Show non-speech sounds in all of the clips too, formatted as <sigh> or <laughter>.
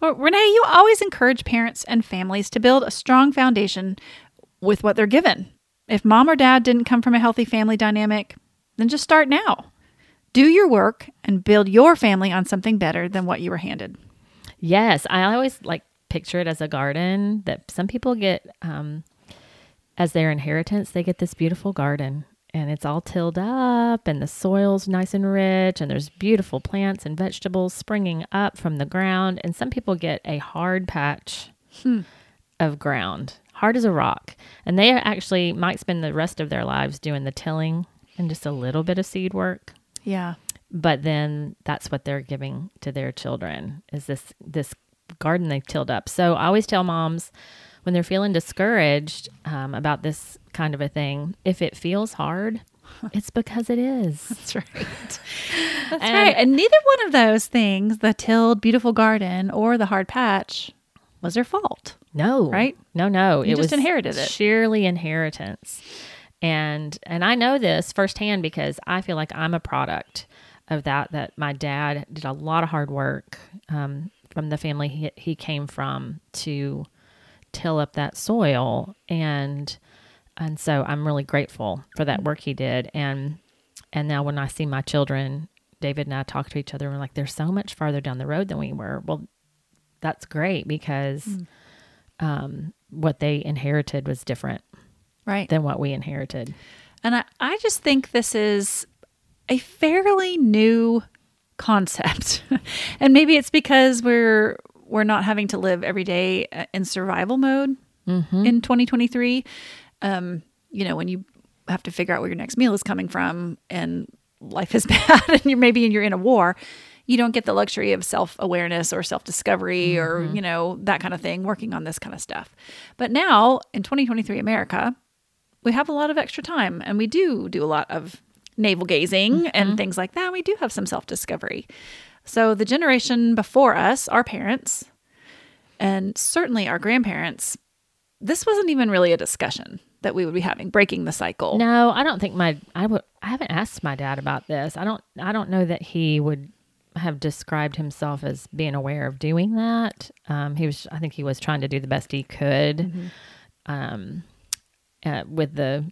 Well, Renee, you always encourage parents and families to build a strong foundation with what they're given. If mom or dad didn't come from a healthy family dynamic, then just start now. Do your work and build your family on something better than what you were handed. Yes, I always like picture it as a garden that some people get um, as their inheritance. They get this beautiful garden and it's all tilled up and the soil's nice and rich and there's beautiful plants and vegetables springing up from the ground. And some people get a hard patch of ground, hard as a rock. And they actually might spend the rest of their lives doing the tilling and just a little bit of seed work Yeah. but then that's what they're giving to their children is this this garden they've tilled up so i always tell moms when they're feeling discouraged um, about this kind of a thing if it feels hard <laughs> it's because it is That's right. <laughs> That's And- right. And neither one of those things, the tilled beautiful garden or the hard patch, was their fault. no Right? no no You just inherited it. sheerly inheritance and and i know this firsthand because i feel like i'm a product of that that my dad did a lot of hard work um, from the family he, he came from to till up that soil and and so i'm really grateful for that work he did and and now when i see my children david and i talk to each other and we're like they're so much farther down the road than we were well that's great because um, what they inherited was different Right. than what we inherited And I, I just think this is a fairly new concept. <laughs> and maybe it's because we're we're not having to live every day uh, in survival mode in 2023. Um, you know, when you have to figure out where your next meal is coming from and life is <laughs> bad and you're maybe and you're in a war, you don't get the luxury of self-awareness or self-discovery or, you know, that kind of thing working on this kind of stuff. But now in 2023 America, we have a lot of extra time and we do do a lot of navel gazing and things like that. We do have some self discovery. So, the generation before us, our parents, and certainly our grandparents, this wasn't even really a discussion that we would be having, breaking the cycle. no i don't think my i would i haven't asked my dad about this. I don't i don't know that he would have described himself as being aware of doing that. Um, he was i think he was trying to do the best he could um, uh, with the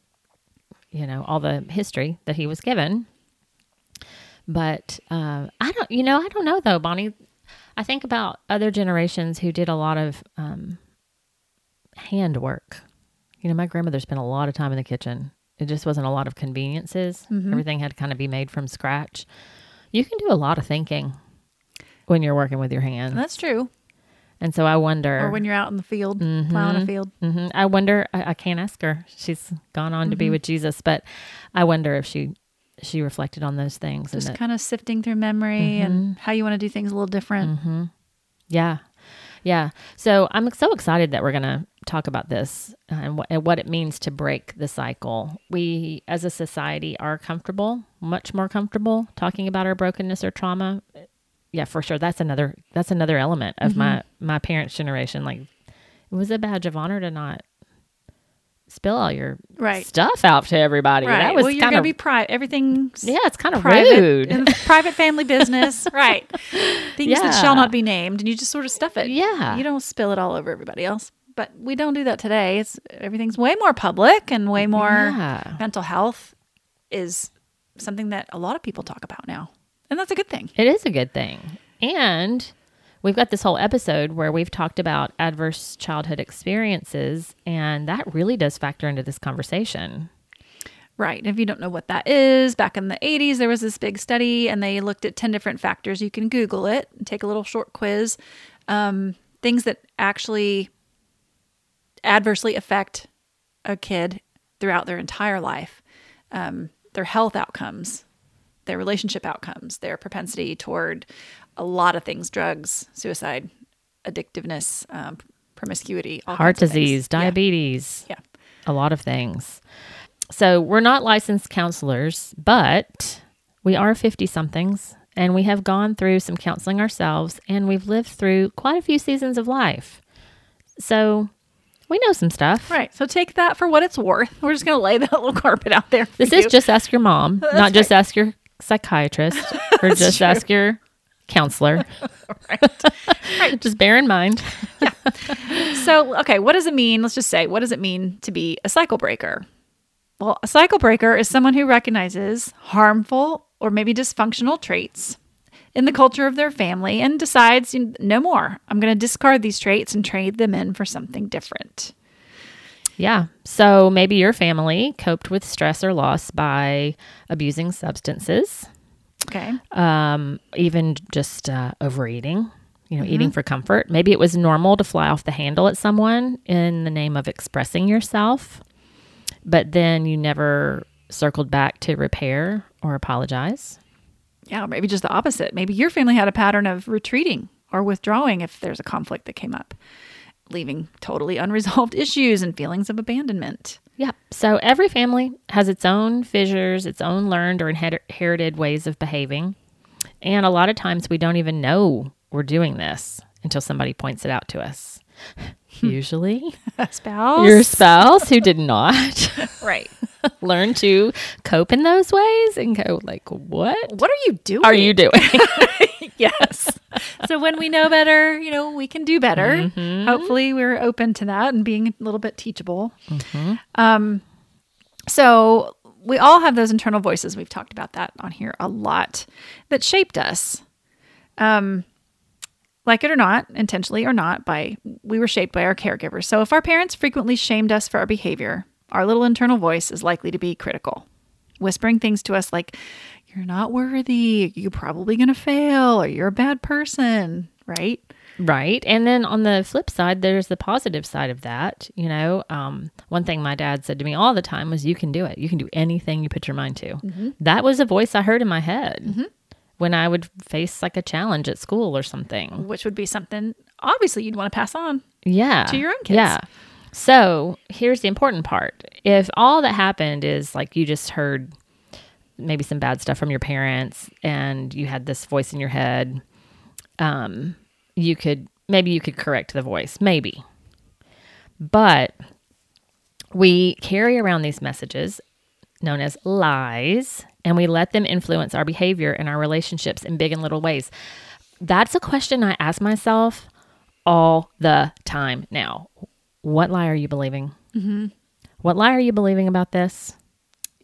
you know all the history that he was given. But uh, i don't you know i don't know though bonnie. I think about other generations who did a lot of um, handwork you know my grandmother spent a lot of time in the kitchen it just wasn't a lot of conveniences everything had to kind of be made from scratch you can do a lot of thinking when you're working with your hands That's true. and so i wonder Or when you're out in the field, plowing a field. hmm I wonder. I, I can't ask her. She's gone on to Mm-hmm. be with Jesus, but I wonder if she she reflected on those things. and Just kind of sifting through memory and how you want to do things a little different. yeah, yeah. So I'm so excited that we're gonna talk about this uh, and, wh- and what it means to break the cycle. We, as a society, are comfortable, much more comfortable talking about our brokenness or trauma. Yeah, for sure. That's another. That's another element of my Mm-hmm. my parents' generation. Like, it was a badge of honor to not spill all your Right. stuff out to everybody. Right. That was well, you're kind going of to be private. Everything's yeah, it's kind of private, rude. in private family business. <laughs> right. Things that shall not be named, and you just sort of stuff it. Yeah. You don't spill it all over everybody else. But we don't do that today. It's everything's way more public and way more Yeah. mental health is something that a lot of people talk about now. And that's a good thing. It is a good thing. And we've got this whole episode where we've talked about adverse childhood experiences, and that really does factor into this conversation. Right. If you don't know what that is, back in the 80s, there was this big study and they looked at 10 different factors. You can Google it and take a little short quiz. Um, things that actually adversely affect a kid throughout their entire life um, their health outcomes, their relationship outcomes, their propensity toward a lot of things drugs, suicide, addictiveness, um, promiscuity, heart kinds of things. disease, Yeah. diabetes, Yeah. a lot of things. So we're not licensed counselors, but we are 50 somethings and we have gone through some counseling ourselves and we've lived through quite a few seasons of life. So we know some stuff. Right. So take that for what it's worth. We're just going to lay that little carpet out there. This you. is just ask your mom, <laughs> not just ask your psychiatrist <laughs> or just true. ask your counselor. <laughs> right. Just bear in mind. So, okay, what does it mean? Let's just say, what does it mean to be a cycle breaker? Well, a cycle breaker is someone who recognizes harmful or maybe dysfunctional traits in the culture of their family and decides no more. I'm going to discard these traits and trade them in for something different. Yeah. So maybe your family coped with stress or loss by abusing substances, Okay. um, even just uh, overeating, you know, eating for comfort. Maybe it was normal to fly off the handle at someone in the name of expressing yourself, but then you never circled back to repair or apologize. Yeah, maybe just the opposite. Maybe your family had a pattern of retreating or withdrawing if there's a conflict that came up, leaving totally unresolved <laughs> issues and feelings of abandonment. Yeah. So every family has its own fissures, its own learned or inherited ways of behaving. And a lot of times we don't even know we're doing this until somebody points it out to us. <laughs> Usually, Spouse. your spouse who did not <laughs> right. <laughs> learn to cope in those ways and go like, "What What are you doing? are you doing?" <laughs> <laughs> yes. so when we know better, you know, we can do better. Mm-hmm. Hopefully, we're open to that and being a little bit teachable. Mm-hmm. Um, so we all have those internal voices. We've talked about that on here a lot that shaped us. Um, like it or not, intentionally or not, by we were shaped by our caregivers. So if our parents frequently shamed us for our behavior, our little internal voice is likely to be critical, whispering things to us like, "You're not worthy. You're probably going to fail, or you're a bad person." Right? Right. And then on the flip side, there's the positive side of that. You know, um, one thing my dad said to me all the time was, You can do it. You can do anything you put your mind to. That was a voice I heard in my head when I would face like a challenge at school or something. Which would be something obviously you'd want to pass on. Yeah. To your own kids. Yeah. So here's the important part. If all that happened is like you just heard maybe some bad stuff from your parents and you had this voice in your head, um, you could maybe you could correct the voice, maybe. But we carry around these messages known as lies and we let them influence our behavior and our relationships in big and little ways. That's a question I ask myself all the time now. What lie are you believing? Mm-hmm. What lie are you believing about this?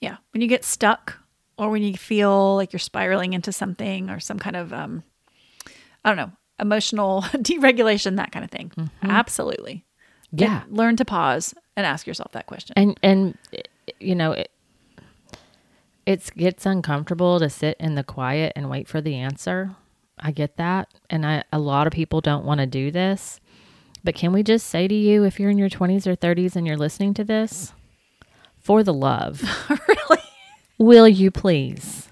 Yeah. When you get stuck or when you feel like you're spiraling into something or some kind of, um, I don't know, emotional <laughs> deregulation, that kind of thing. Absolutely. Get- Yeah. learn to pause and ask yourself that question. And and you know it it's gets uncomfortable to sit in the quiet and wait for the answer. I get that, and I a lot of people don't want to do this. But can we just say to you, if you're in your 20s or 30s and you're listening to this, for the love, <laughs> really? will you please?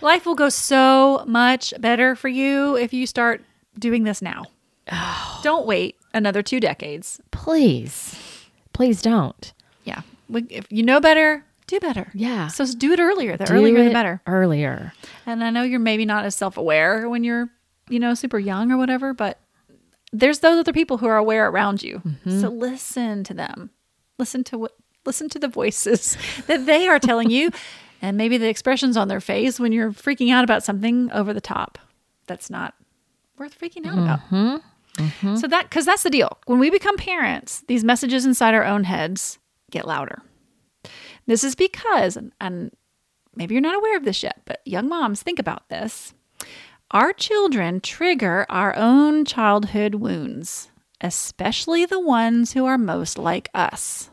Life will go so much better for you if you start doing this now. <sighs> Don't wait another two decades. Please, please don't. Yeah. We- If you know better, do better. Yeah. So do it earlier. The Do earlier, the better. Earlier. And I know you're maybe not as self aware when you're, you know, super young or whatever, but there's those other people who are aware around you. So listen to them. Listen to what listen to the voices <laughs> that they are telling you <laughs> and maybe the expressions on their face when you're freaking out about something over the top that's not worth freaking out about. hmm So that cuz that's the deal. When we become parents, these messages inside our own heads get louder. This is because and, and maybe you're not aware of this yet, but young moms, think about this. Our children trigger our own childhood wounds, especially the ones who are most like us.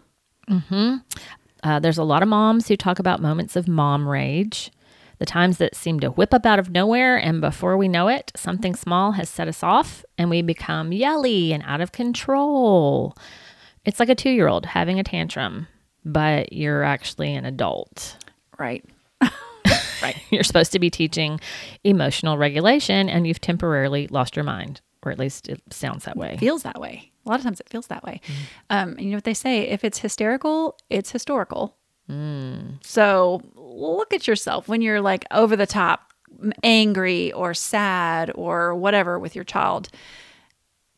Uh, there's a lot of moms who talk about moments of mom rage, the times that seem to whip up out of nowhere, and before we know it, something small has set us off and we become yelly and out of control. It's like a two year old having a tantrum, but you're actually an adult. Right. Right. <laughs> You're supposed to be teaching emotional regulation and you've temporarily lost your mind. or at least it sounds that way. feels that way. A lot of times it feels that way. Um, and you know what they say? If it's hysterical, it's historical. So look at yourself when you're like over the top, angry or sad or whatever with your child,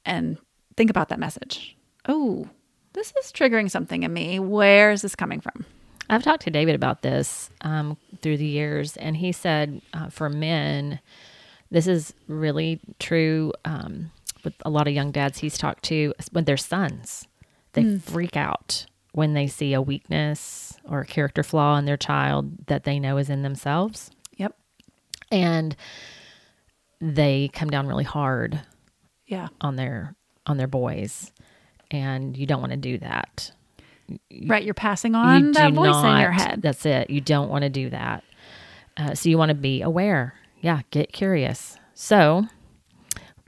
and think about that message. Oh, this is triggering something in me. Where is this coming from? I've talked to David about this um, through the years, and he said uh, for men, this is really true um, with a lot of young dads he's talked to when their sons. They freak out when they see a weakness or a character flaw in their child that they know is in themselves. Yep. And they come down really hard Yeah. on their on their boys. And you don't want to do that. Right. You're passing on that voice in your head. That's it. You don't want to do that. Uh, so you want to be aware. Yeah, get curious. So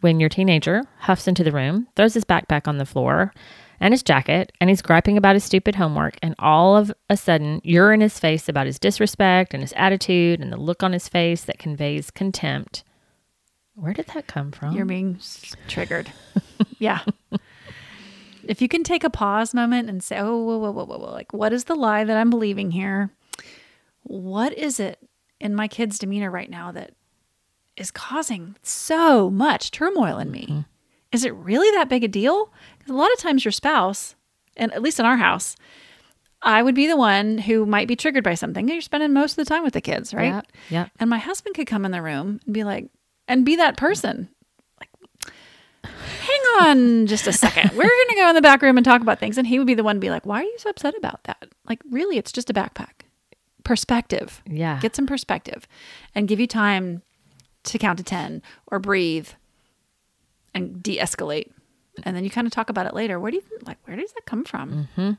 when your teenager huffs into the room, throws his backpack on the floor and his jacket, and he's griping about his stupid homework, and all of a sudden you're in his face about his disrespect and his attitude and the look on his face that conveys contempt. Where did that come from? You're being triggered. <laughs> yeah. If you can take a pause moment and say, oh, whoa, whoa, whoa, whoa, whoa, like, what is the lie that I'm believing here? What is it in my kid's demeanor right now that is causing so much turmoil in me? Mm-hmm. Is it really that big a deal? Because a lot of times your spouse, and at least in our house, I would be the one who might be triggered by something. You're spending most of the time with the kids, right? Yeah. yep. And my husband could come in the room and be like, and be that person. Like, hang on just a second. We're going to go in the back room and talk about things. And he would be the one to be like, why are you so upset about that? Like, really, it's just a backpack. Perspective. Yeah. Get some perspective and give you time to count to 10 or breathe and de escalate. And then you kind of talk about it later. Where do you like, where does that come from? Mm-hmm.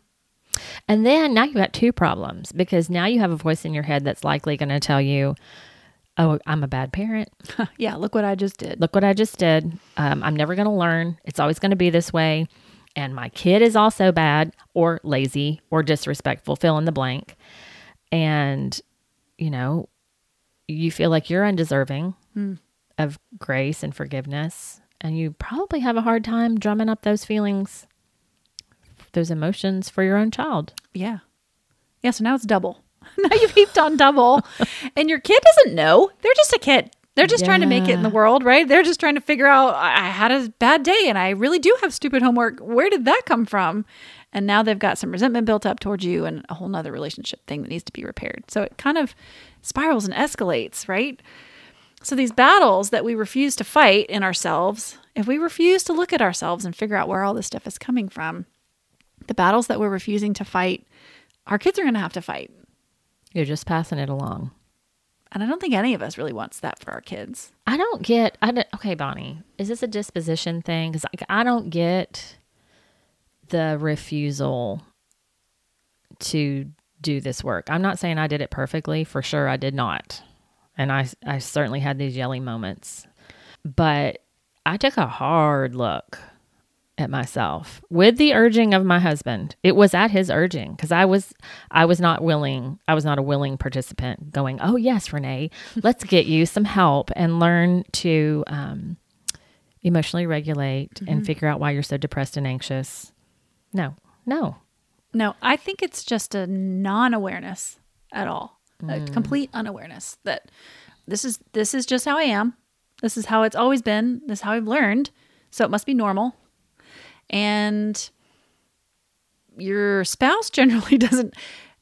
And then now you've got two problems because now you have a voice in your head that's likely going to tell you, oh, I'm a bad parent. <laughs> yeah, look what I just did. Look what I just did. Um, I'm never going to learn. It's always going to be this way. And my kid is also bad or lazy or disrespectful, fill in the blank. And, you know, you feel like you're undeserving of grace and forgiveness. And you probably have a hard time drumming up those feelings, those emotions for your own child. Yeah. Yeah. So now it's double. <laughs> now you've heaped on double. and your kid doesn't know. They're just a kid. They're just trying to make it in the world, right? They're just trying to figure out I I had a bad day and I really do have stupid homework. Where did that come from? And now they've got some resentment built up towards you and a whole nother relationship thing that needs to be repaired. So it kind of spirals and escalates, right? So these battles that we refuse to fight in ourselves, if we refuse to look at ourselves and figure out where all this stuff is coming from, the battles that we're refusing to fight, our kids are going to have to fight. You're just passing it along. And I don't think any of us really wants that for our kids. I don't get. I don't, okay, Bonnie. Is this a disposition thing? Because like, I don't get the refusal to do this work. I'm not saying I did it perfectly. For sure, I did not, and I I certainly had these yelling moments. But I took a hard look at myself with the urging of my husband. It was at his urging because I was I was not willing. I was not a willing participant. Going, oh yes, Renee, <laughs> let's get you some help and learn to um, emotionally regulate and figure out why you're so depressed and anxious. No, no, No, I think it's just a non awareness at all, a complete unawareness that this is this is just how I am. This is how it's always been. This is how I've learned. So it must be normal. And your spouse generally <laughs> doesn't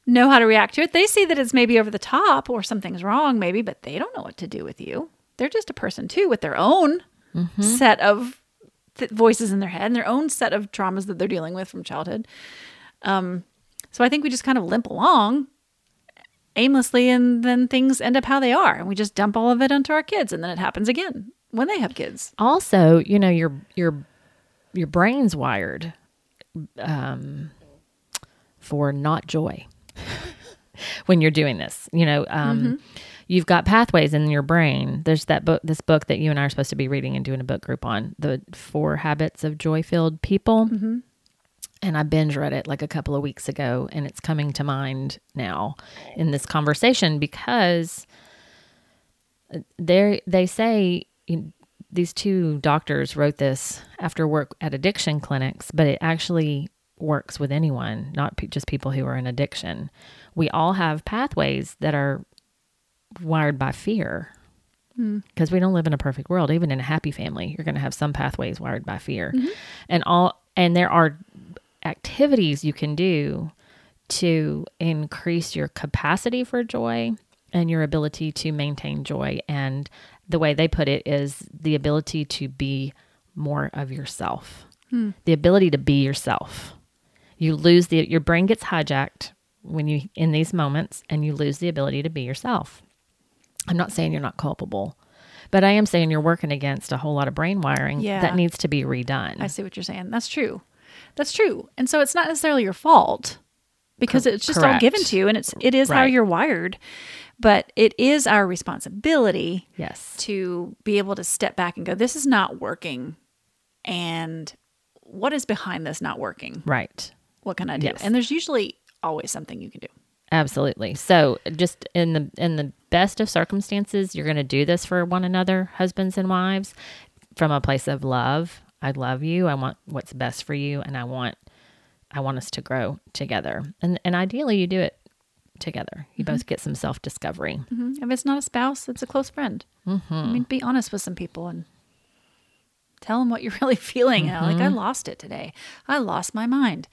know how to react to it. They see that it's maybe over the top or something's wrong, maybe, but they don't know what to do with you. They're just a person too with their own set of th- voices in their head and their own set of traumas that they're dealing with from childhood. Um, so I think we just kind of limp along aimlessly and then things end up how they are and we just dump all of it onto our kids and then it happens again when they have kids. also you know your your your brain's wired um for not joy <laughs> when you're doing this you know um you've got pathways in your brain. There's that book this book that you and i are supposed to be reading and doing a book group on the four habits of joy filled people and I binge read it like a couple of weeks ago, and it's coming to mind now in this conversation because they they say these two doctors wrote this after work at addiction clinics, but it actually works with anyone, not pe- just people who are in addiction. We all have pathways that are wired by fear hmm. because we don't live in a perfect world. Even in a happy family, you're going to have some pathways wired by fear, mm-hmm. and all and there are activities you can do to increase your capacity for joy and your ability to maintain joy. And the way they put it is the ability to be more of yourself, hmm. the ability to be yourself. You lose the your brain gets hijacked when you in these moments, and you lose the ability to be yourself. I'm not saying you're not culpable, but I am saying you're working against a whole lot of brain wiring Yeah. that needs to be redone. I see what you're saying. That's true. That's true. And so it's not necessarily your fault because it's just all given to you and it's it is how you're wired. But it is our responsibility yes. to be able to step back and go, this is not working. And what is behind this not working? Right. What can I do? Yes. And there's usually always something you can do. Absolutely. So, just in the in the best of circumstances, you're going to do this for one another, husbands and wives, from a place of love. I love you. I want what's best for you, and I want I want us to grow together. And and ideally, you do it together. You both get some self discovery. Mhm. If it's not a spouse, it's a close friend. Mm-hmm. I mean, be honest with some people and tell them what you're <laughs> really feeling. You know, Like, I Mm-hmm. lost it today. I lost my mind.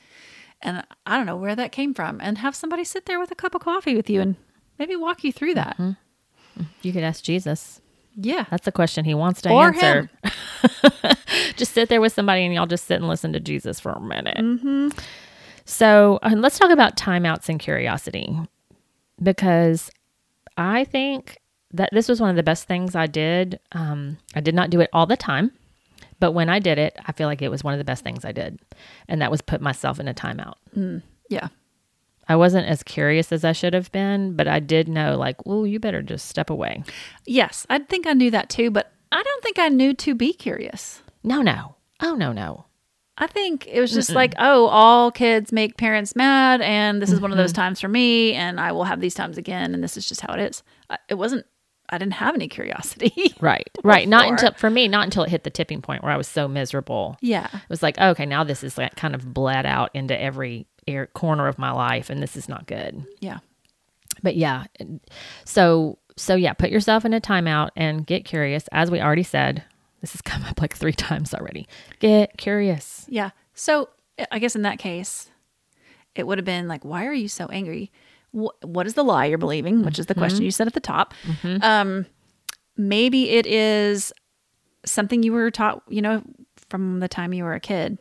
And I don't know where that came from. And have somebody sit there with a cup of coffee with you and maybe walk you through that. Mm-hmm. You could ask Jesus. Yeah. That's the question he wants to Or answer. <laughs> just sit there with somebody and y'all just sit and listen to Jesus for a minute. Mm-hmm. So uh, let's talk about timeouts and curiosity because I think that this was one of the best things I did. Um, I did not do it all the time, but when I did it, I feel like it was one of the best things I did. And that was put myself in a timeout. Yeah. I wasn't as curious as I should have been, but I did know, like, well, you better just step away. Yes. I think I knew that too, but I don't think I knew to be curious. No, no. Oh, no, no. I think it was just like, oh, all kids make parents mad, and this is one of Mm-hmm. those times for me, and I will have these times again, and this is just how it is. I, it wasn't. I didn't have any curiosity. <laughs> Right, right. Not until for me, not until it hit the tipping point where I was so miserable. yeah. It was like, okay, now this is like kind of bled out into every air, corner of my life, and this is not good. Yeah. But yeah, so so yeah, put yourself in a timeout and get curious. As we already said, this has come up like three times already. Get curious. Yeah. So I guess in that case, it would have been like, why are you so angry? Wh- what is the lie you're believing? Which is the question mm-hmm. you said at the top. Mm-hmm. Um, maybe it is something you were taught, you know, from the time you were a kid.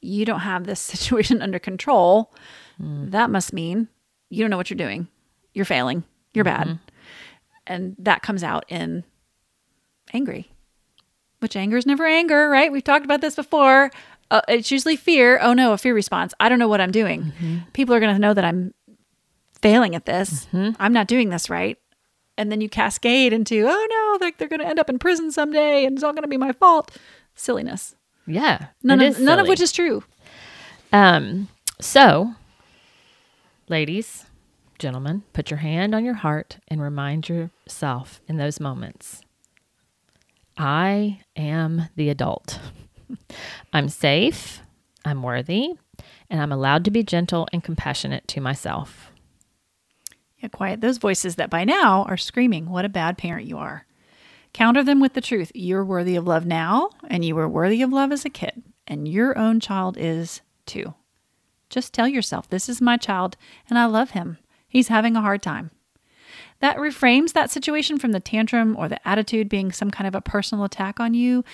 You don't have this <laughs> situation under control. Mm. That must mean you don't know what you're doing. You're failing. You're bad. Mm-hmm. And that comes out in angry which anger is never anger, right? We've talked about this before. Uh, it's usually fear. Oh no, a fear response. I don't know what I'm doing. People are going to know that I'm failing at this. I'm not doing this right. And then you cascade into, oh no, they're, they're going to end up in prison someday and it's all going to be my fault. Silliness. Yeah, None, of, none of which is true. Um, so, ladies, gentlemen, put your hand on your heart and remind yourself in those moments I am the adult. I'm safe, I'm worthy, and I'm allowed to be gentle and compassionate to myself. Yeah, quiet those voices that by now are screaming, What a bad parent you are. Counter them with the truth. You're worthy of love now, and you were worthy of love as a kid, and your own child is too. Just tell yourself, This is my child, and I love him. He's having a hard time. That reframes that situation from the tantrum or the attitude being some kind of a personal attack on you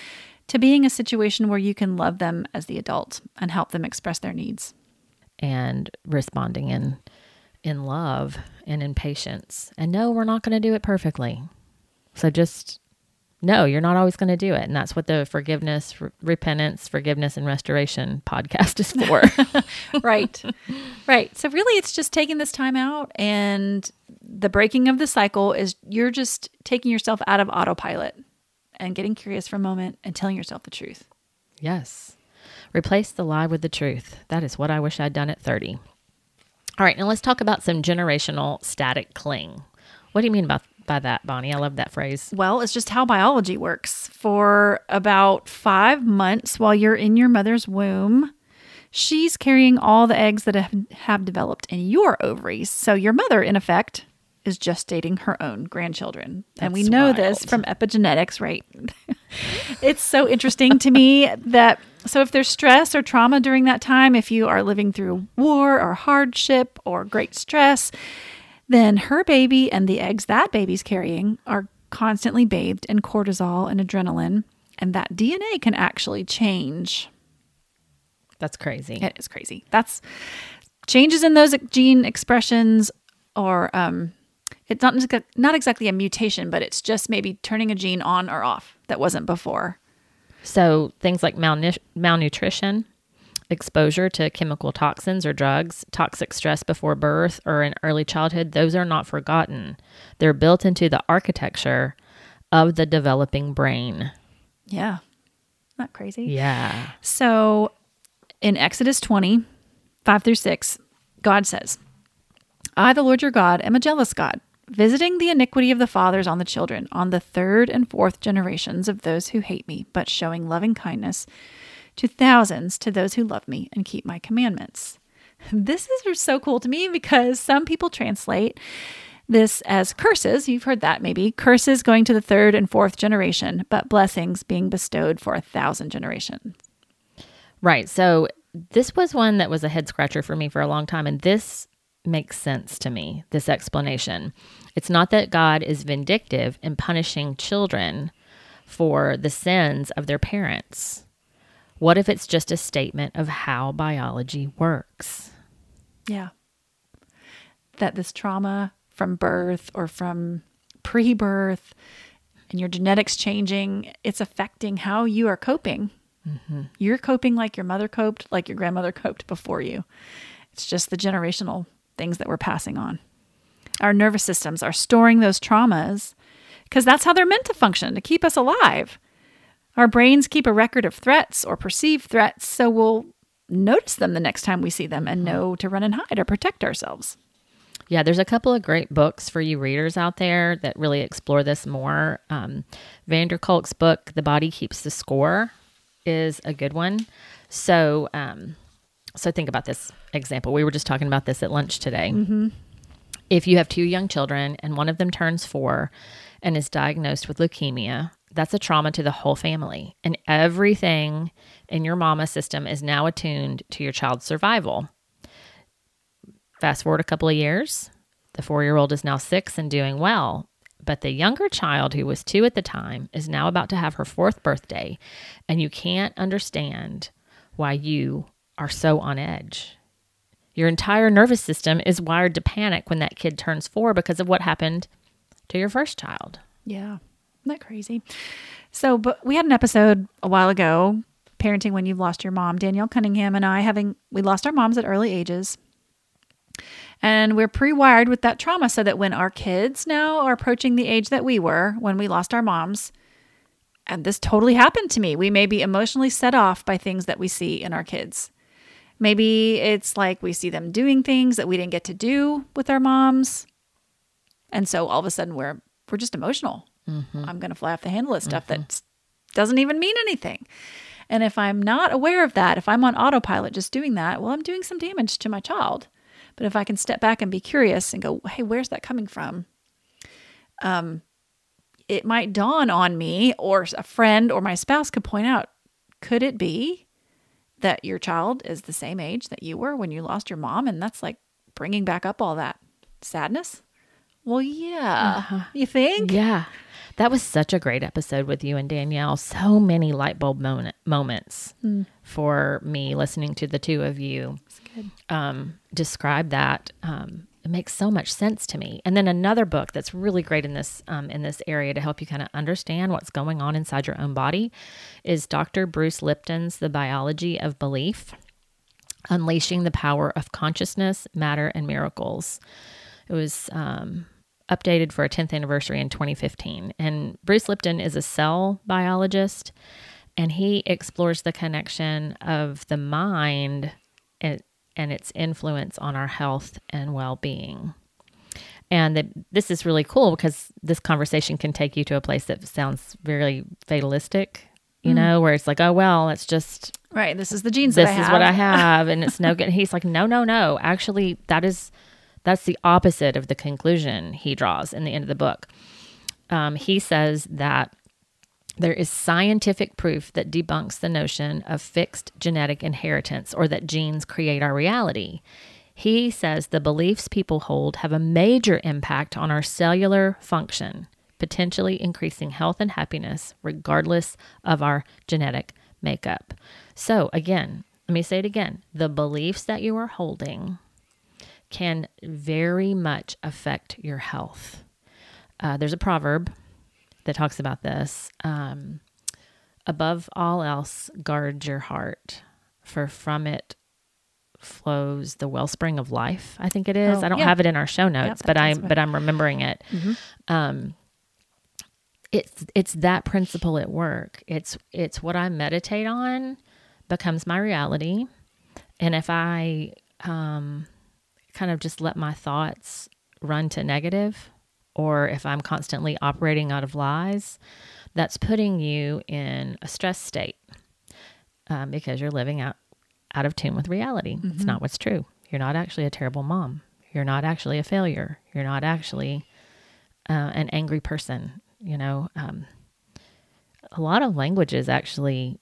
to being a situation where you can love them as the adult and help them express their needs. and responding in in love and in patience. And no, we're not going to do it perfectly. So just no, you're not always going to do it. And that's what the forgiveness, re- repentance, forgiveness and restoration <laughs> podcast is for. <laughs> right. Right. So really it's just taking this time out and the breaking of the cycle is you're just taking yourself out of autopilot and getting curious for a moment and telling yourself the truth. yes. Replace the lie with the truth. That is what I wish I'd done at 30. All right, now let's talk about some generational static cling. What do you mean about by that, Bonnie? I love that phrase. Well, it's just how biology works. For about five months while you're in your mother's womb, she's carrying all the eggs that have, have developed in your ovaries. So your mother, in effect, is gestating her own grandchildren. and we That's know this from epigenetics, right? <laughs> it's so interesting to me <laughs> that so if there's stress or trauma during that time, if you are living through war or hardship or great stress, then her baby and the eggs that baby's carrying are constantly bathed in cortisol and adrenaline, and that DNA can actually change. That's crazy. It is crazy. That's changes in those gene expressions, or um, it's not not exactly a mutation, but it's just maybe turning a gene on or off that wasn't before. So things like malnu- malnutrition, exposure to chemical toxins or drugs, toxic stress before birth or in early childhood, those are not forgotten. They're built into the architecture of the developing brain. Yeah, not crazy. Yeah. So in Exodus 20, 5 through 6, God says, I, the Lord your God, am a jealous God, visiting the iniquity of the fathers on the children, on the third and fourth generations of those who hate me, but showing loving kindness to thousands to those who love me and keep my commandments. <laughs> This is so cool to me because some people translate this as curses. You've heard that maybe. Curses going to the third and fourth generation, but blessings being bestowed for a thousand generations. Right. So this was one that was a head scratcher for me for a long time. And this makes sense to me, this explanation. It's not that God is vindictive in punishing children for the sins of their parents. What if it's just a statement of how biology works? Yeah. That this trauma from birth or from pre birth and your genetics changing, it's affecting how you are coping. Mm-hmm. You're coping like your mother coped, like your grandmother coped before you. It's just the generational things that we're passing on. Our nervous systems are storing those traumas because that's how they're meant to function to keep us alive. Our brains keep a record of threats or perceived threats, so we'll notice them the next time we see them and know to run and hide or protect ourselves. Yeah, there's a couple of great books for you readers out there that really explore this more. Um, van der Kolk's book, The Body Keeps the Score, is a good one. So, um, so think about this example. We were just talking about this at lunch today. Mm-hmm. If you have two young children and one of them turns four and is diagnosed with leukemia, that's a trauma to the whole family. And everything in your mama system is now attuned to your child's survival. Fast forward a couple of years, the four year old is now six and doing well. But the younger child, who was two at the time, is now about to have her fourth birthday. And you can't understand why you are so on edge. Your entire nervous system is wired to panic when that kid turns four because of what happened to your first child. Yeah. Isn't that crazy? So, but we had an episode a while ago, parenting when you've lost your mom. Danielle Cunningham and I having we lost our moms at early ages. And we're pre-wired with that trauma so that when our kids now are approaching the age that we were when we lost our moms, and this totally happened to me. We may be emotionally set off by things that we see in our kids. Maybe it's like we see them doing things that we didn't get to do with our moms. And so all of a sudden we're we're just emotional. I'm going to fly off the handle at stuff that doesn't even mean anything. And if I'm not aware of that, if I'm on autopilot just doing that, well, I'm doing some damage to my child. But if I can step back and be curious and go, hey, where's that coming from? Um, it might dawn on me, or a friend or my spouse could point out, could it be that your child is the same age that you were when you lost your mom? And that's like bringing back up all that sadness? Well, yeah. You think? Yeah. That was such a great episode with you and Danielle. So many light bulb moment, moments for me listening to the two of you um, describe that. Um, it makes so much sense to me. And then another book that's really great in this um, in this area to help you kind of understand what's going on inside your own body is Dr. Bruce Lipton's The Biology of Belief. Unleashing the Power of Consciousness, Matter, and Miracles. It was um, updated for a 10th anniversary in 2015. And Bruce Lipton is a cell biologist, and he explores the connection of the mind and, and its influence on our health and well being. And that this is really cool because this conversation can take you to a place that sounds very fatalistic, you know, where it's like, oh, well, it's just Right. This is the genes this that I is what I have and it's no <laughs> good. He's like, no, no, no. Actually, that is that's the opposite of the conclusion he draws in the end of the book. Um, he says that there is scientific proof that debunks the notion of fixed genetic inheritance or that genes create our reality. He says the beliefs people hold have a major impact on our cellular function, potentially increasing health and happiness regardless of our genetic makeup. So, again, let me say it again the beliefs that you are holding can very much affect your health. Uh, there's a proverb that talks about this. Um, Above all else, guard your heart, for from it flows the wellspring of life. I think it is. Oh, I don't yeah. have it in our show notes, that but I'm right. but I'm remembering it. Um, it's it's that principle at work. It's it's what I meditate on becomes my reality, and if I um, kind of just let my thoughts run to negative, or if I'm constantly operating out of lies, that's putting you in a stress state um, because you're living out out of tune with reality. It's not what's true. You're not actually a terrible mom. You're not actually a failure. You're not actually uh, an angry person. You know, um, a lot of languages actually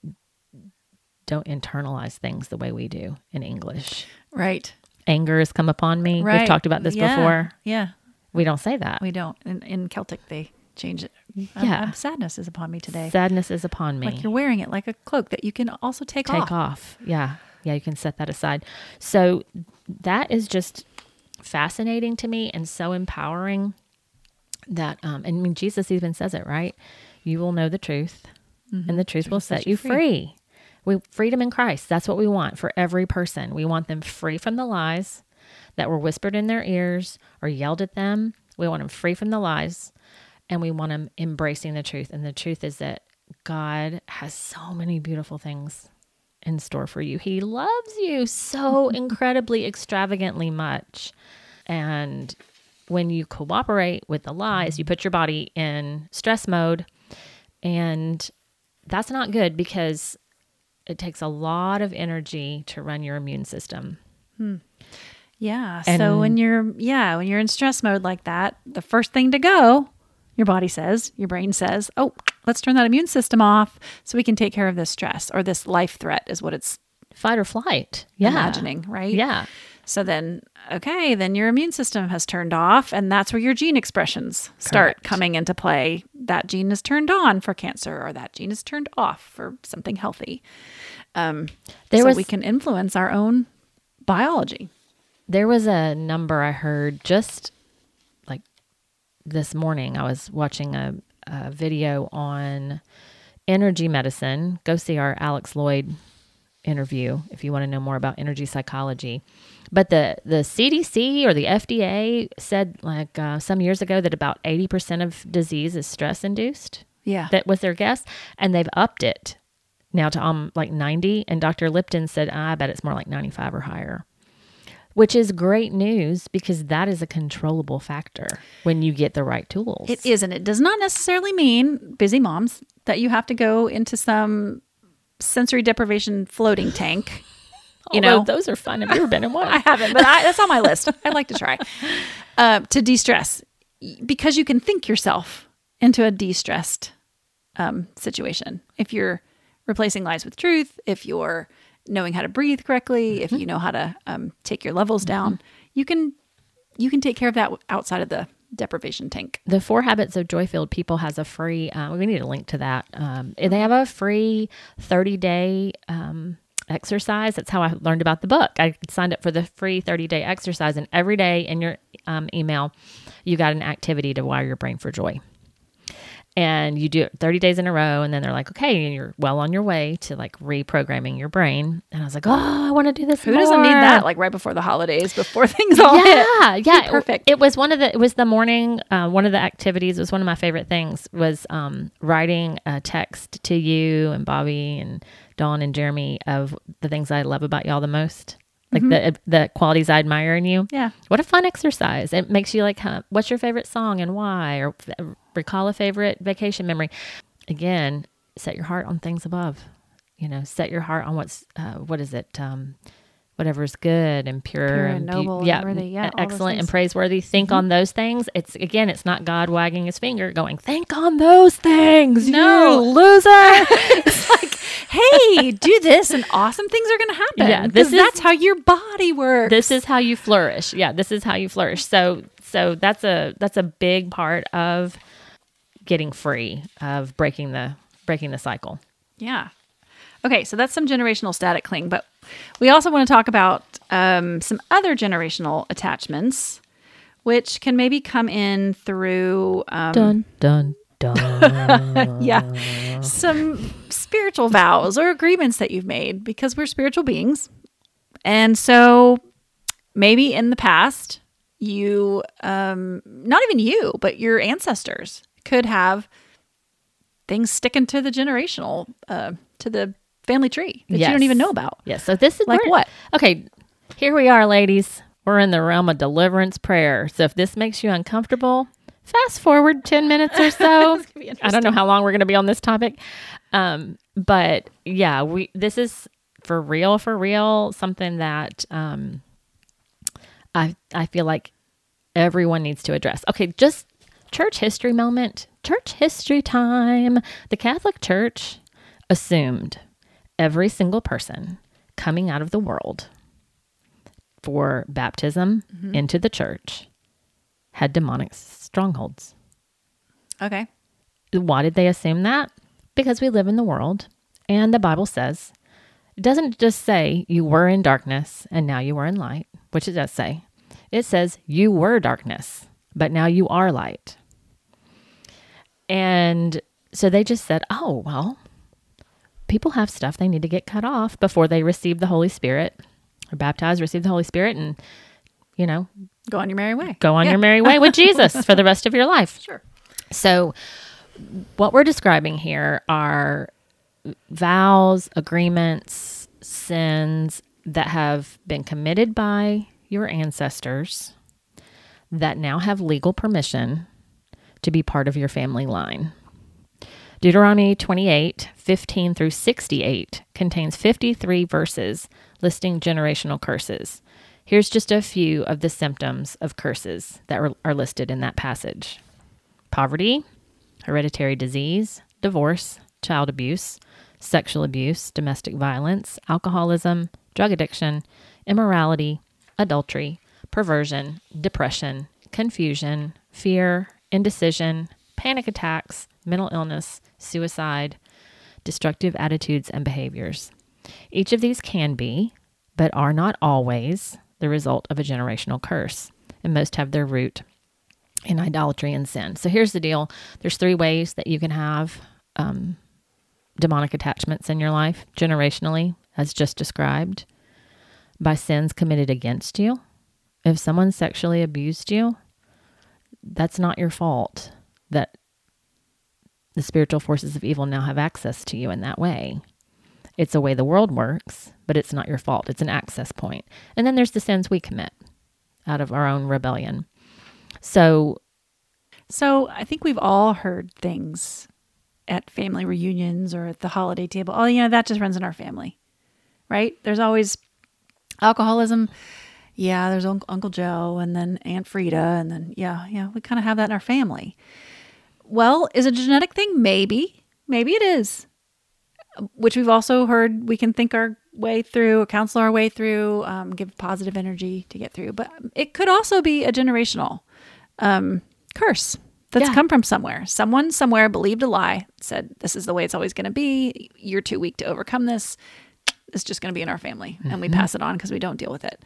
don't internalize things the way we do in English. Right. Anger has come upon me. Right. We've talked about this Yeah. before. Yeah. We don't say that. We don't. In, in Celtic, they change it. Um, Yeah. um, sadness is upon me today. Sadness is upon me. Like you're wearing it like a cloak that you can also take, take off. Take off. Yeah. Yeah, you can set that aside. So that is just fascinating to me and so empowering that um and I mean Jesus even says it, right? You will know the truth and the truth will set you free. We freedom in Christ. That's what we want for every person. We want them free from the lies that were whispered in their ears or yelled at them. We want them free from the lies and we want them embracing the truth. And the truth is that God has so many beautiful things in store for you. He loves you so <laughs> incredibly extravagantly much. And when you cooperate with the lies, you put your body in stress mode. And that's not good because it takes a lot of energy to run your immune system. Hmm. Yeah. so when you're yeah, when you're in stress mode like that, the first thing to go, your body says, your brain says, "Oh, let's turn that immune system off so we can take care of this stress or this life threat is what it's Fight or flight. Yeah. imagining, right? Yeah. So then, okay, then your immune system has turned off, and that's where your gene expressions start Correct. coming into play. That gene is turned on for cancer, or that gene is turned off for something healthy. Um, There so was- we can influence our own biology. There was a number I heard just like this morning. I was watching a, a video on energy medicine. Go see our Alex Loyd interview if you want to know more about energy psychology. But the the CDC or the FDA said like uh, some years ago that about eighty percent of disease is stress induced. Yeah. That was their guess, and they've upped it now to um like ninety. And Dr. Lipton said, I bet it's more like ninety five or higher which is great news because that is a controllable factor when you get the right tools. It is, and it does not necessarily mean busy moms that you have to go into some sensory deprivation floating tank. <laughs> You know, those are fun. Have you ever been in one? <laughs> I haven't, but I, that's on my list. I'd like to try <laughs> uh, to de-stress because you can think yourself into a de-stressed um, situation if you're replacing lies with truth. If you're knowing how to breathe correctly, if you know how to um, take your levels down, you can you can take care of that outside of the deprivation tank. the Four Habits of Joy Filled People has a free. Uh, we need a link to that. Um, they have a free thirty day um, exercise. That's how I learned about the book. I signed up for the free thirty day exercise, and every day in your um, email, you got an activity to wire your brain for joy. And you do it 30 days in a row, and then they're like, okay, and you're well on your way to like reprogramming your brain. And I was like, oh, I want to do this. Who doesn't need that like right before the holidays, before <laughs> things all hit? yeah, yeah, perfect. It, was one of the. It was the morning. Uh, one of the activities was one of my favorite things. Was um, writing a text to you and Bobby and Dawn and Jeremy of the things I love about y'all the most. like the the qualities I admire in you. Yeah. What a fun exercise! It makes you like, huh, what's your favorite song and why, or f- recall a favorite vacation memory. Again, set your heart on things above. You know, set your heart on what's uh, what is it? Um, whatever's good and pure, Pure and and noble and yeah, worthy. Yeah, and all those excellent and. Mm-hmm. praiseworthy. Think on those things. It's again, it's not God wagging his finger, going, "Think on those things." No. you loser. <laughs> <laughs> It's like, hey, do this and awesome things are going to happen. Yeah, this is- that's how your body works. this is how you flourish. Yeah, this is how you flourish. So so that's a that's a big part of getting free of breaking the breaking the cycle. Yeah. Okay, so that's some generational static cling, but we also want to talk about um, some other generational attachments, which can maybe come in through um, Dun dun dun. <laughs> yeah, some spiritual vows or agreements that you've made because we're spiritual beings. And so maybe in the past, you, um, not even you, but your ancestors could have things sticking to the generational, uh, to the family tree that you don't even know about. Yes. So this is Like what? Okay, here we are, ladies. We're in the realm of deliverance prayer. So if this makes you uncomfortable, fast forward ten minutes or so. <laughs> I don't know how long we're going to be on this topic, um, but yeah, we this is for real, for real. Something that um, I I feel like everyone needs to address. Okay, just church history moment. Church history time. The Catholic Church assumed every single person coming out of the world for baptism mm-hmm. into the church had demonic strongholds. Okay. Why did they assume that? Because we live in the world and the Bible says, it doesn't just say you were in darkness and now you are in light, which it does say. It says you were darkness, but now you are light. And so they just said, oh, well, people have stuff they need to get cut off before they receive the Holy Spirit or baptized, receive the Holy Spirit, and, you know, Go on your merry way. go on Yeah. your merry way with Jesus for the rest of your life. <laughs> Sure. So, what we're describing here are vows, agreements, sins that have been committed by your ancestors that now have legal permission to be part of your family line. Deuteronomy 28, 15 through 68 contains 53 verses listing generational curses. Here's just a few of the symptoms of curses that are, are listed in that passage poverty, hereditary disease, divorce, child abuse, sexual abuse, domestic violence, alcoholism, drug addiction, immorality, adultery, perversion, depression, confusion, fear, indecision, panic attacks, mental illness, suicide, destructive attitudes and behaviors. Each of these can be, but are not always, the result of a generational curse, and most have their root in idolatry and sin. So here's the deal there's three ways that you can have um, demonic attachments in your life generationally, as just described, by sins committed against you. If someone sexually abused you, that's not your fault that the spiritual forces of evil now have access to you in that way. It's a way the world works, but it's not your fault. It's an access point. And then there's the sins we commit out of our own rebellion. So, So I think we've all heard things at family reunions or at the holiday table. Oh, you know, that just runs in our family, right? There's always alcoholism. Yeah, there's Uncle, Joe and then Aunt Frida. And then, yeah, yeah, we kind of have that in our family. Well, is it a genetic thing? Maybe. Maybe it is. Which we've also heard we can think our way through, counsel our way through, um, give positive energy to get through. But it could also be a generational um, curse that's Yeah. come from somewhere. Someone somewhere believed a lie, said, This is the way it's always going to be. You're too weak to overcome this. It's just going to be in our family. And we pass it on because we don't deal with it.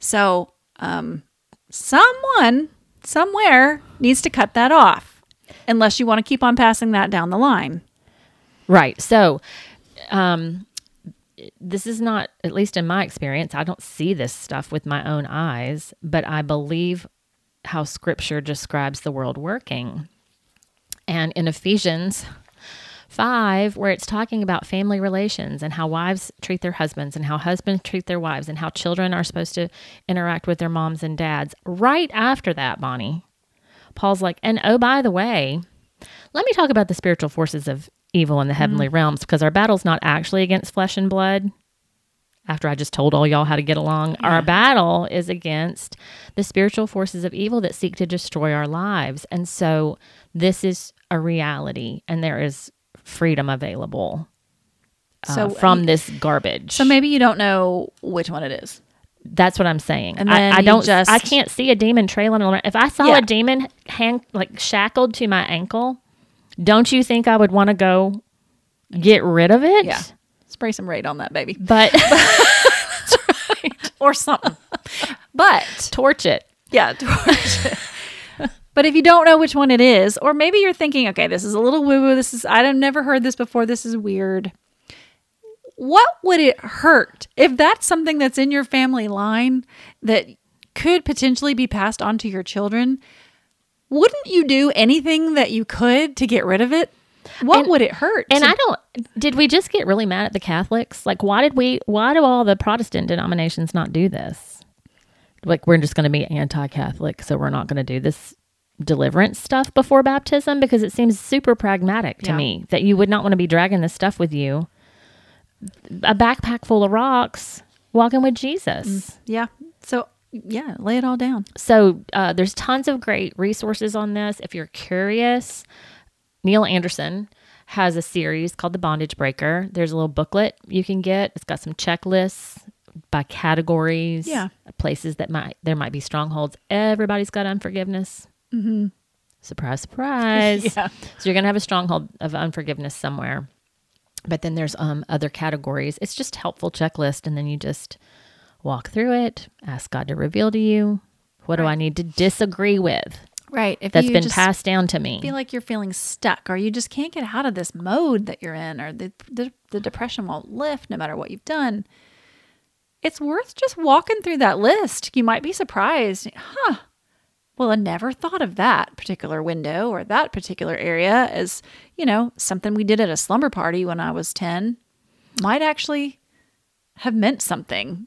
So, um, someone somewhere needs to cut that off unless you want to keep on passing that down the line. Right. So, um, this is not, at least in my experience, I don't see this stuff with my own eyes, but I believe how scripture describes the world working. And in Ephesians Five, where it's talking about family relations and how wives treat their husbands and how husbands treat their wives and how children are supposed to interact with their moms and dads. Right after that, Bonnie, Paul's like, and oh, by the way, let me talk about the spiritual forces of evil in the mm-hmm. heavenly realms because our battle's not actually against flesh and blood. After I just told all y'all how to get along, our battle is against the spiritual forces of evil that seek to destroy our lives. And so this is a reality, and there is freedom available uh, So, from this garbage. So maybe you don't know which one it is. That's what I'm saying. And I, I don't. just- I can't see a demon trailing around. If I saw Yeah. a demon hang like shackled to my ankle, don't you think I would want to go get rid of it? Yeah. Spray some raid on that baby. But <laughs> <laughs> Or something. but torch it. yeah, <laughs> torch it. But if you don't know which one it is, or maybe you're thinking, okay, this is a little woo woo. This is, I've never heard this before. This is weird. What would it hurt if that's something that's in your family line that could potentially be passed on to your children? Wouldn't you do anything that you could to get rid of it? What And- would it hurt? And to- I don't. Did we just get really mad at the Catholics? Like, why did we? Why do all the Protestant denominations not do this? Like, we're just going to be anti-Catholic, so we're not going to do this deliverance stuff before baptism because it seems super pragmatic to Yeah. me that you would not want to be dragging this stuff with you. A backpack full of rocks, walking with Jesus. yeah. So yeah, lay it all down. So uh, there's tons of great resources on this. If you're curious, Neil Anderson has a series called The Bondage Breaker. There's a little booklet you can get. It's got some checklists by categories. Yeah. places that might there might be strongholds. Everybody's got unforgiveness. Mm-hmm. Surprise, surprise. <laughs> Yeah. So you're gonna have a stronghold of unforgiveness somewhere. But then there's um other categories. It's just helpful checklist, and then you just walk through it, ask God to reveal to you what do I need to disagree with Right. If that's been passed down to me. feel like you're feeling stuck or you just can't get out of this mode that you're in or the, the, the depression won't lift no matter what you've done, it's worth just walking through that list. You might be surprised. Huh. Well, I never thought of that particular window or that particular area as, you know, something we did at a slumber party when I was 10 might actually have meant something.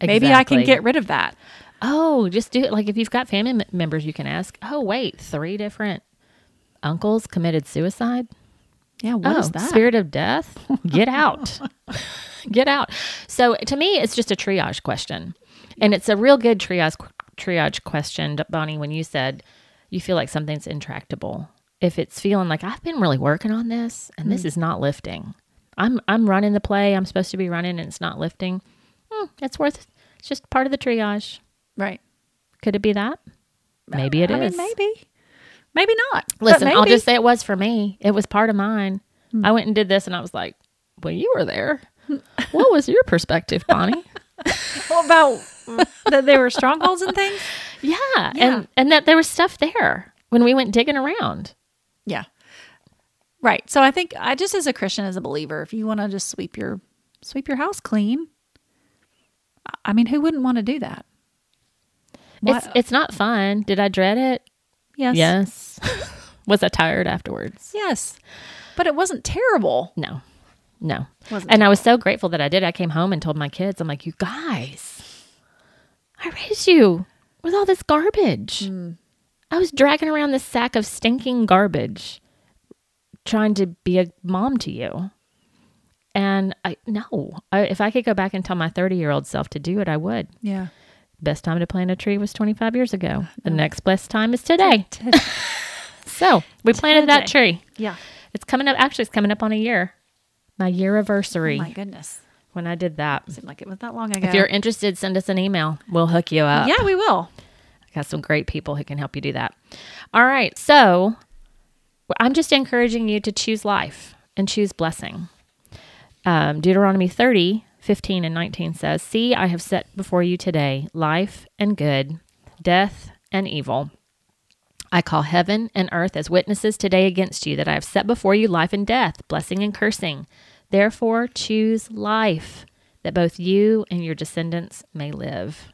Maybe I can get rid of that. Oh, just do it. Like if you've got family members, you can ask. Oh, wait, three different uncles committed suicide. Yeah, what oh, is that? spirit of death? <laughs> Get out. <laughs> Get out. So to me, it's just a triage question, and it's a real good triage triage question, Bonnie. When you said you feel like something's intractable, if it's feeling like I've been really working on this and this mm. is not lifting, I'm I'm running the play I'm supposed to be running and it's not lifting. Hmm, it's worth. It's just part of the triage. Right. Could it be that? Maybe uh, it is. I mean, maybe. Maybe not. Listen, I'll just say it was for me. It was part of mine. Hmm. I went and did this, and I was like, "Well, you were there. Hmm. what was your perspective, Bonnie?" <laughs> What about <laughs> that there were strongholds and things? yeah, Yeah. and and that there was stuff there when we went digging around. Yeah. Right. So I think I just as a Christian, as a believer, if you want to just sweep your sweep your house clean, I- mean, who wouldn't want to do that? Why- It's it's not fun. Did I dread it? yes. Yes. <laughs> was I tired afterwards? Yes. But it wasn't terrible. No, no. Wasn't and I was so grateful that I did. I came home and told my kids, "I'm like, you guys, I raised you with all this garbage. I was dragging around this sack of stinking garbage, trying to be a mom to you." And I no, I, if I could go back and tell my 30 year old self to do it, I would. Yeah. Best time to plant a tree was 25 years ago. The next best time is today. <laughs> So we planted that tree. Yeah. It's coming up. Actually, it's coming up on a year. My year anniversary Oh my goodness. When I did that. Seemed like it was that long ago. If you're interested, send us an email. We'll hook you up. yeah, we will. I got some great people who can help you do that. All right. So I'm just encouraging you to choose life and choose blessing. Um, Deuteronomy 30, 15, and 19 says, See, I have set before you today life and good, death and evil. I call heaven and earth as witnesses today against you that I have set before you life and death, blessing and cursing. Therefore, choose life that both you and your descendants may live.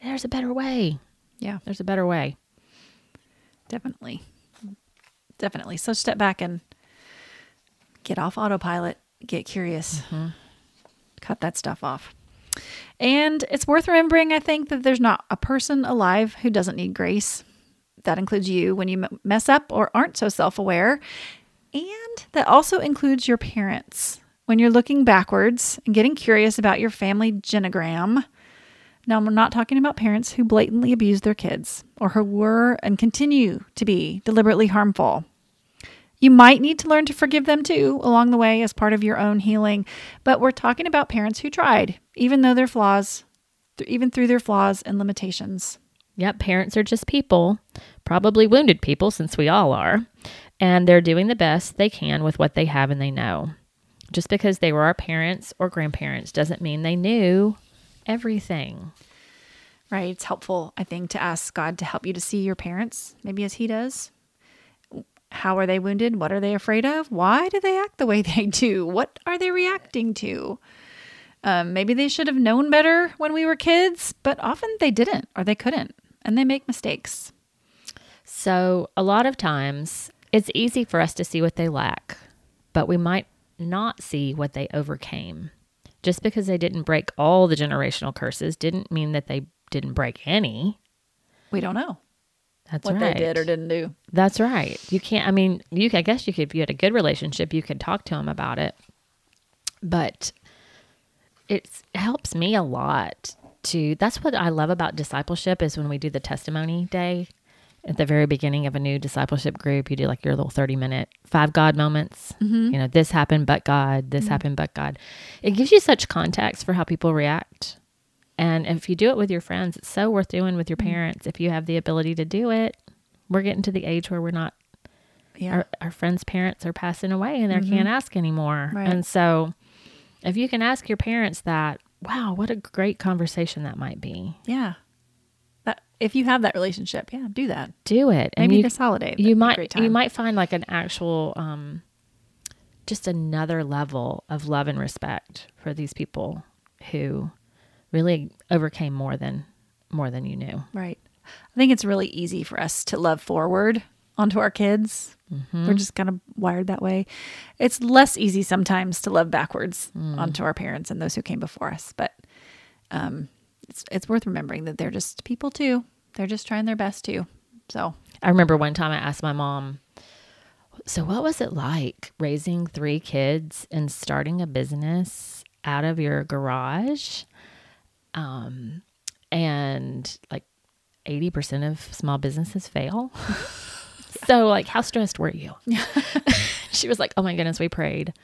There's a better way. Yeah, There's a better way. definitely. Definitely. So step back and get off autopilot, get curious, mm-hmm. cut that stuff off. And it's worth remembering, I think, that there's not a person alive who doesn't need grace. That includes you when you m- mess up or aren't so self aware. And that also includes your parents. When you're looking backwards and getting curious about your family genogram, now, I'm not talking about parents who blatantly abuse their kids or who were and continue to be deliberately harmful. You might need to learn to forgive them too along the way as part of your own healing, but we're talking about parents who tried, even though their flaws, even through their flaws and limitations. Yep, parents are just people, probably wounded people since we all are, and they're doing the best they can with what they have and they know. Just because they were our parents or grandparents doesn't mean they knew everything. Right? It's helpful, I think, to ask God to help you to see your parents, maybe as He does. How are they wounded? What are they afraid of? Why do they act the way <laughs> they do? What are they reacting to? Um, maybe they should have known better when we were kids, but often they didn't or they couldn't, and they make mistakes. So, a lot of times it's easy for us to see what they lack, but we might not see what they overcame. Just because they didn't break all the generational curses didn't mean that they didn't break any. We don't know That's what right. they did or didn't do. That's right. You can't. I mean, you. I guess you could. If you had a good relationship, you could talk to them about it. But it helps me a lot to. That's what I love about discipleship is when we do the testimony day at the very beginning of a new discipleship group. You do like your little thirty minute five God moments. Mm-hmm. You know, this happened, but God. This mm-hmm. happened, but God. It gives you such context for how people react. And if you do it with your friends, it's so worth doing with your mm-hmm. parents. If you have the ability to do it, we're getting to the age where we're not Yeah. our, our friends' parents are passing away and they can't ask anymore. Right. And so if you can ask your parents that, wow, what a great conversation that might be. yeah. That if you have that relationship, yeah, do that. Do it. And Maybe you, this holiday. that'd you might you might find like an actual um just another level of love and respect for these people who really overcame more than more than you knew. Right. I think it's really easy for us to love forward onto our kids. We're just kind of wired that way. It's less easy sometimes to love backwards onto our parents and those who came before us. But um, it's it's worth remembering that they're just people too. They're just trying their best too. So I remember one time I asked my mom, So, what was it like raising three kids and starting a business out of your garage? Um, and like 80% of small businesses fail. <laughs> So, like, how stressed were you? <laughs> she was like, Oh my goodness, we prayed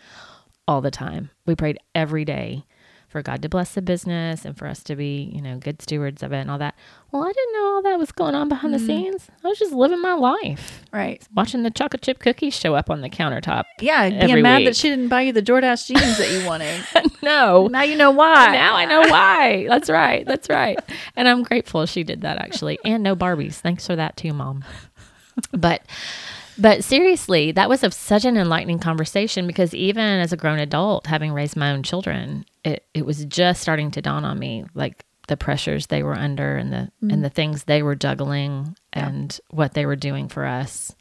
all the time. We prayed every day for God to bless the business and for us to be, you know, good stewards of it and all that. Well, I didn't know all that was going on behind the mm-hmm. scenes. I was just living my life, right. watching the chocolate chip cookies show up on the countertop. Yeah, being mad week. that she didn't buy you the Jordache jeans that you <laughs> wanted. no. now you know why. Now I know why. That's right. That's right. And I'm grateful she did that actually. And no Barbies. Thanks for that too, mom. But but seriously, that was a, such an enlightening conversation because even as a grown adult, having raised my own children, it, it was just starting to dawn on me like the pressures they were under and the and the things they were juggling and what they were doing for us.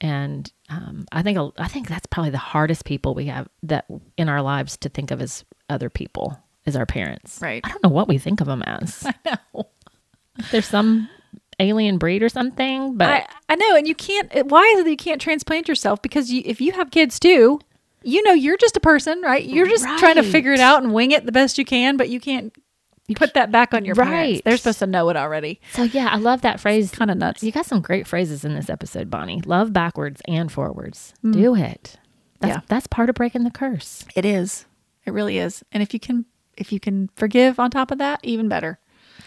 And um, I think I think that's probably the hardest people we have that in our lives to think of as other people, as our parents. Right. I don't know what we think of them as. <laughs> I know. There's some alien breed or something, but I, I know, and you can't. Why is it that you can't transplant yourself? Because you, if you have kids too, you know you're just a person, right? You're just trying to figure it out and wing it the best you can, but you can't put that back on your parents. Right. They're supposed to know it already. so yeah, I love that phrase. Kind of nuts. You got some great phrases in this episode, Bonnie. Love backwards and forwards. Mm. Do it. That's Yeah. that's part of breaking the curse. It is. It really is. And if you can, if you can forgive on top of that, even better.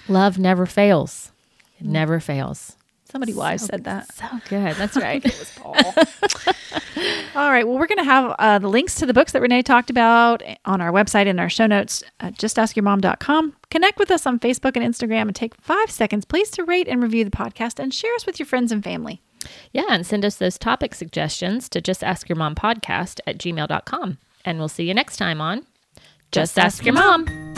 Love never fails. It never fails. Somebody wise said that. So good. That's right. <laughs> <laughs> All right. Well, we're going to have uh, the links to the books that Renee talked about on our website in our show notes, uh, justaskyourmom.com. Connect with us on Facebook and Instagram and take five seconds, please, to rate and review the podcast and share us with your friends and family. Yeah, and send us those topic suggestions to just ask your mom podcast at gmail.com. And we'll see you next time on Just, Ask, Your mom.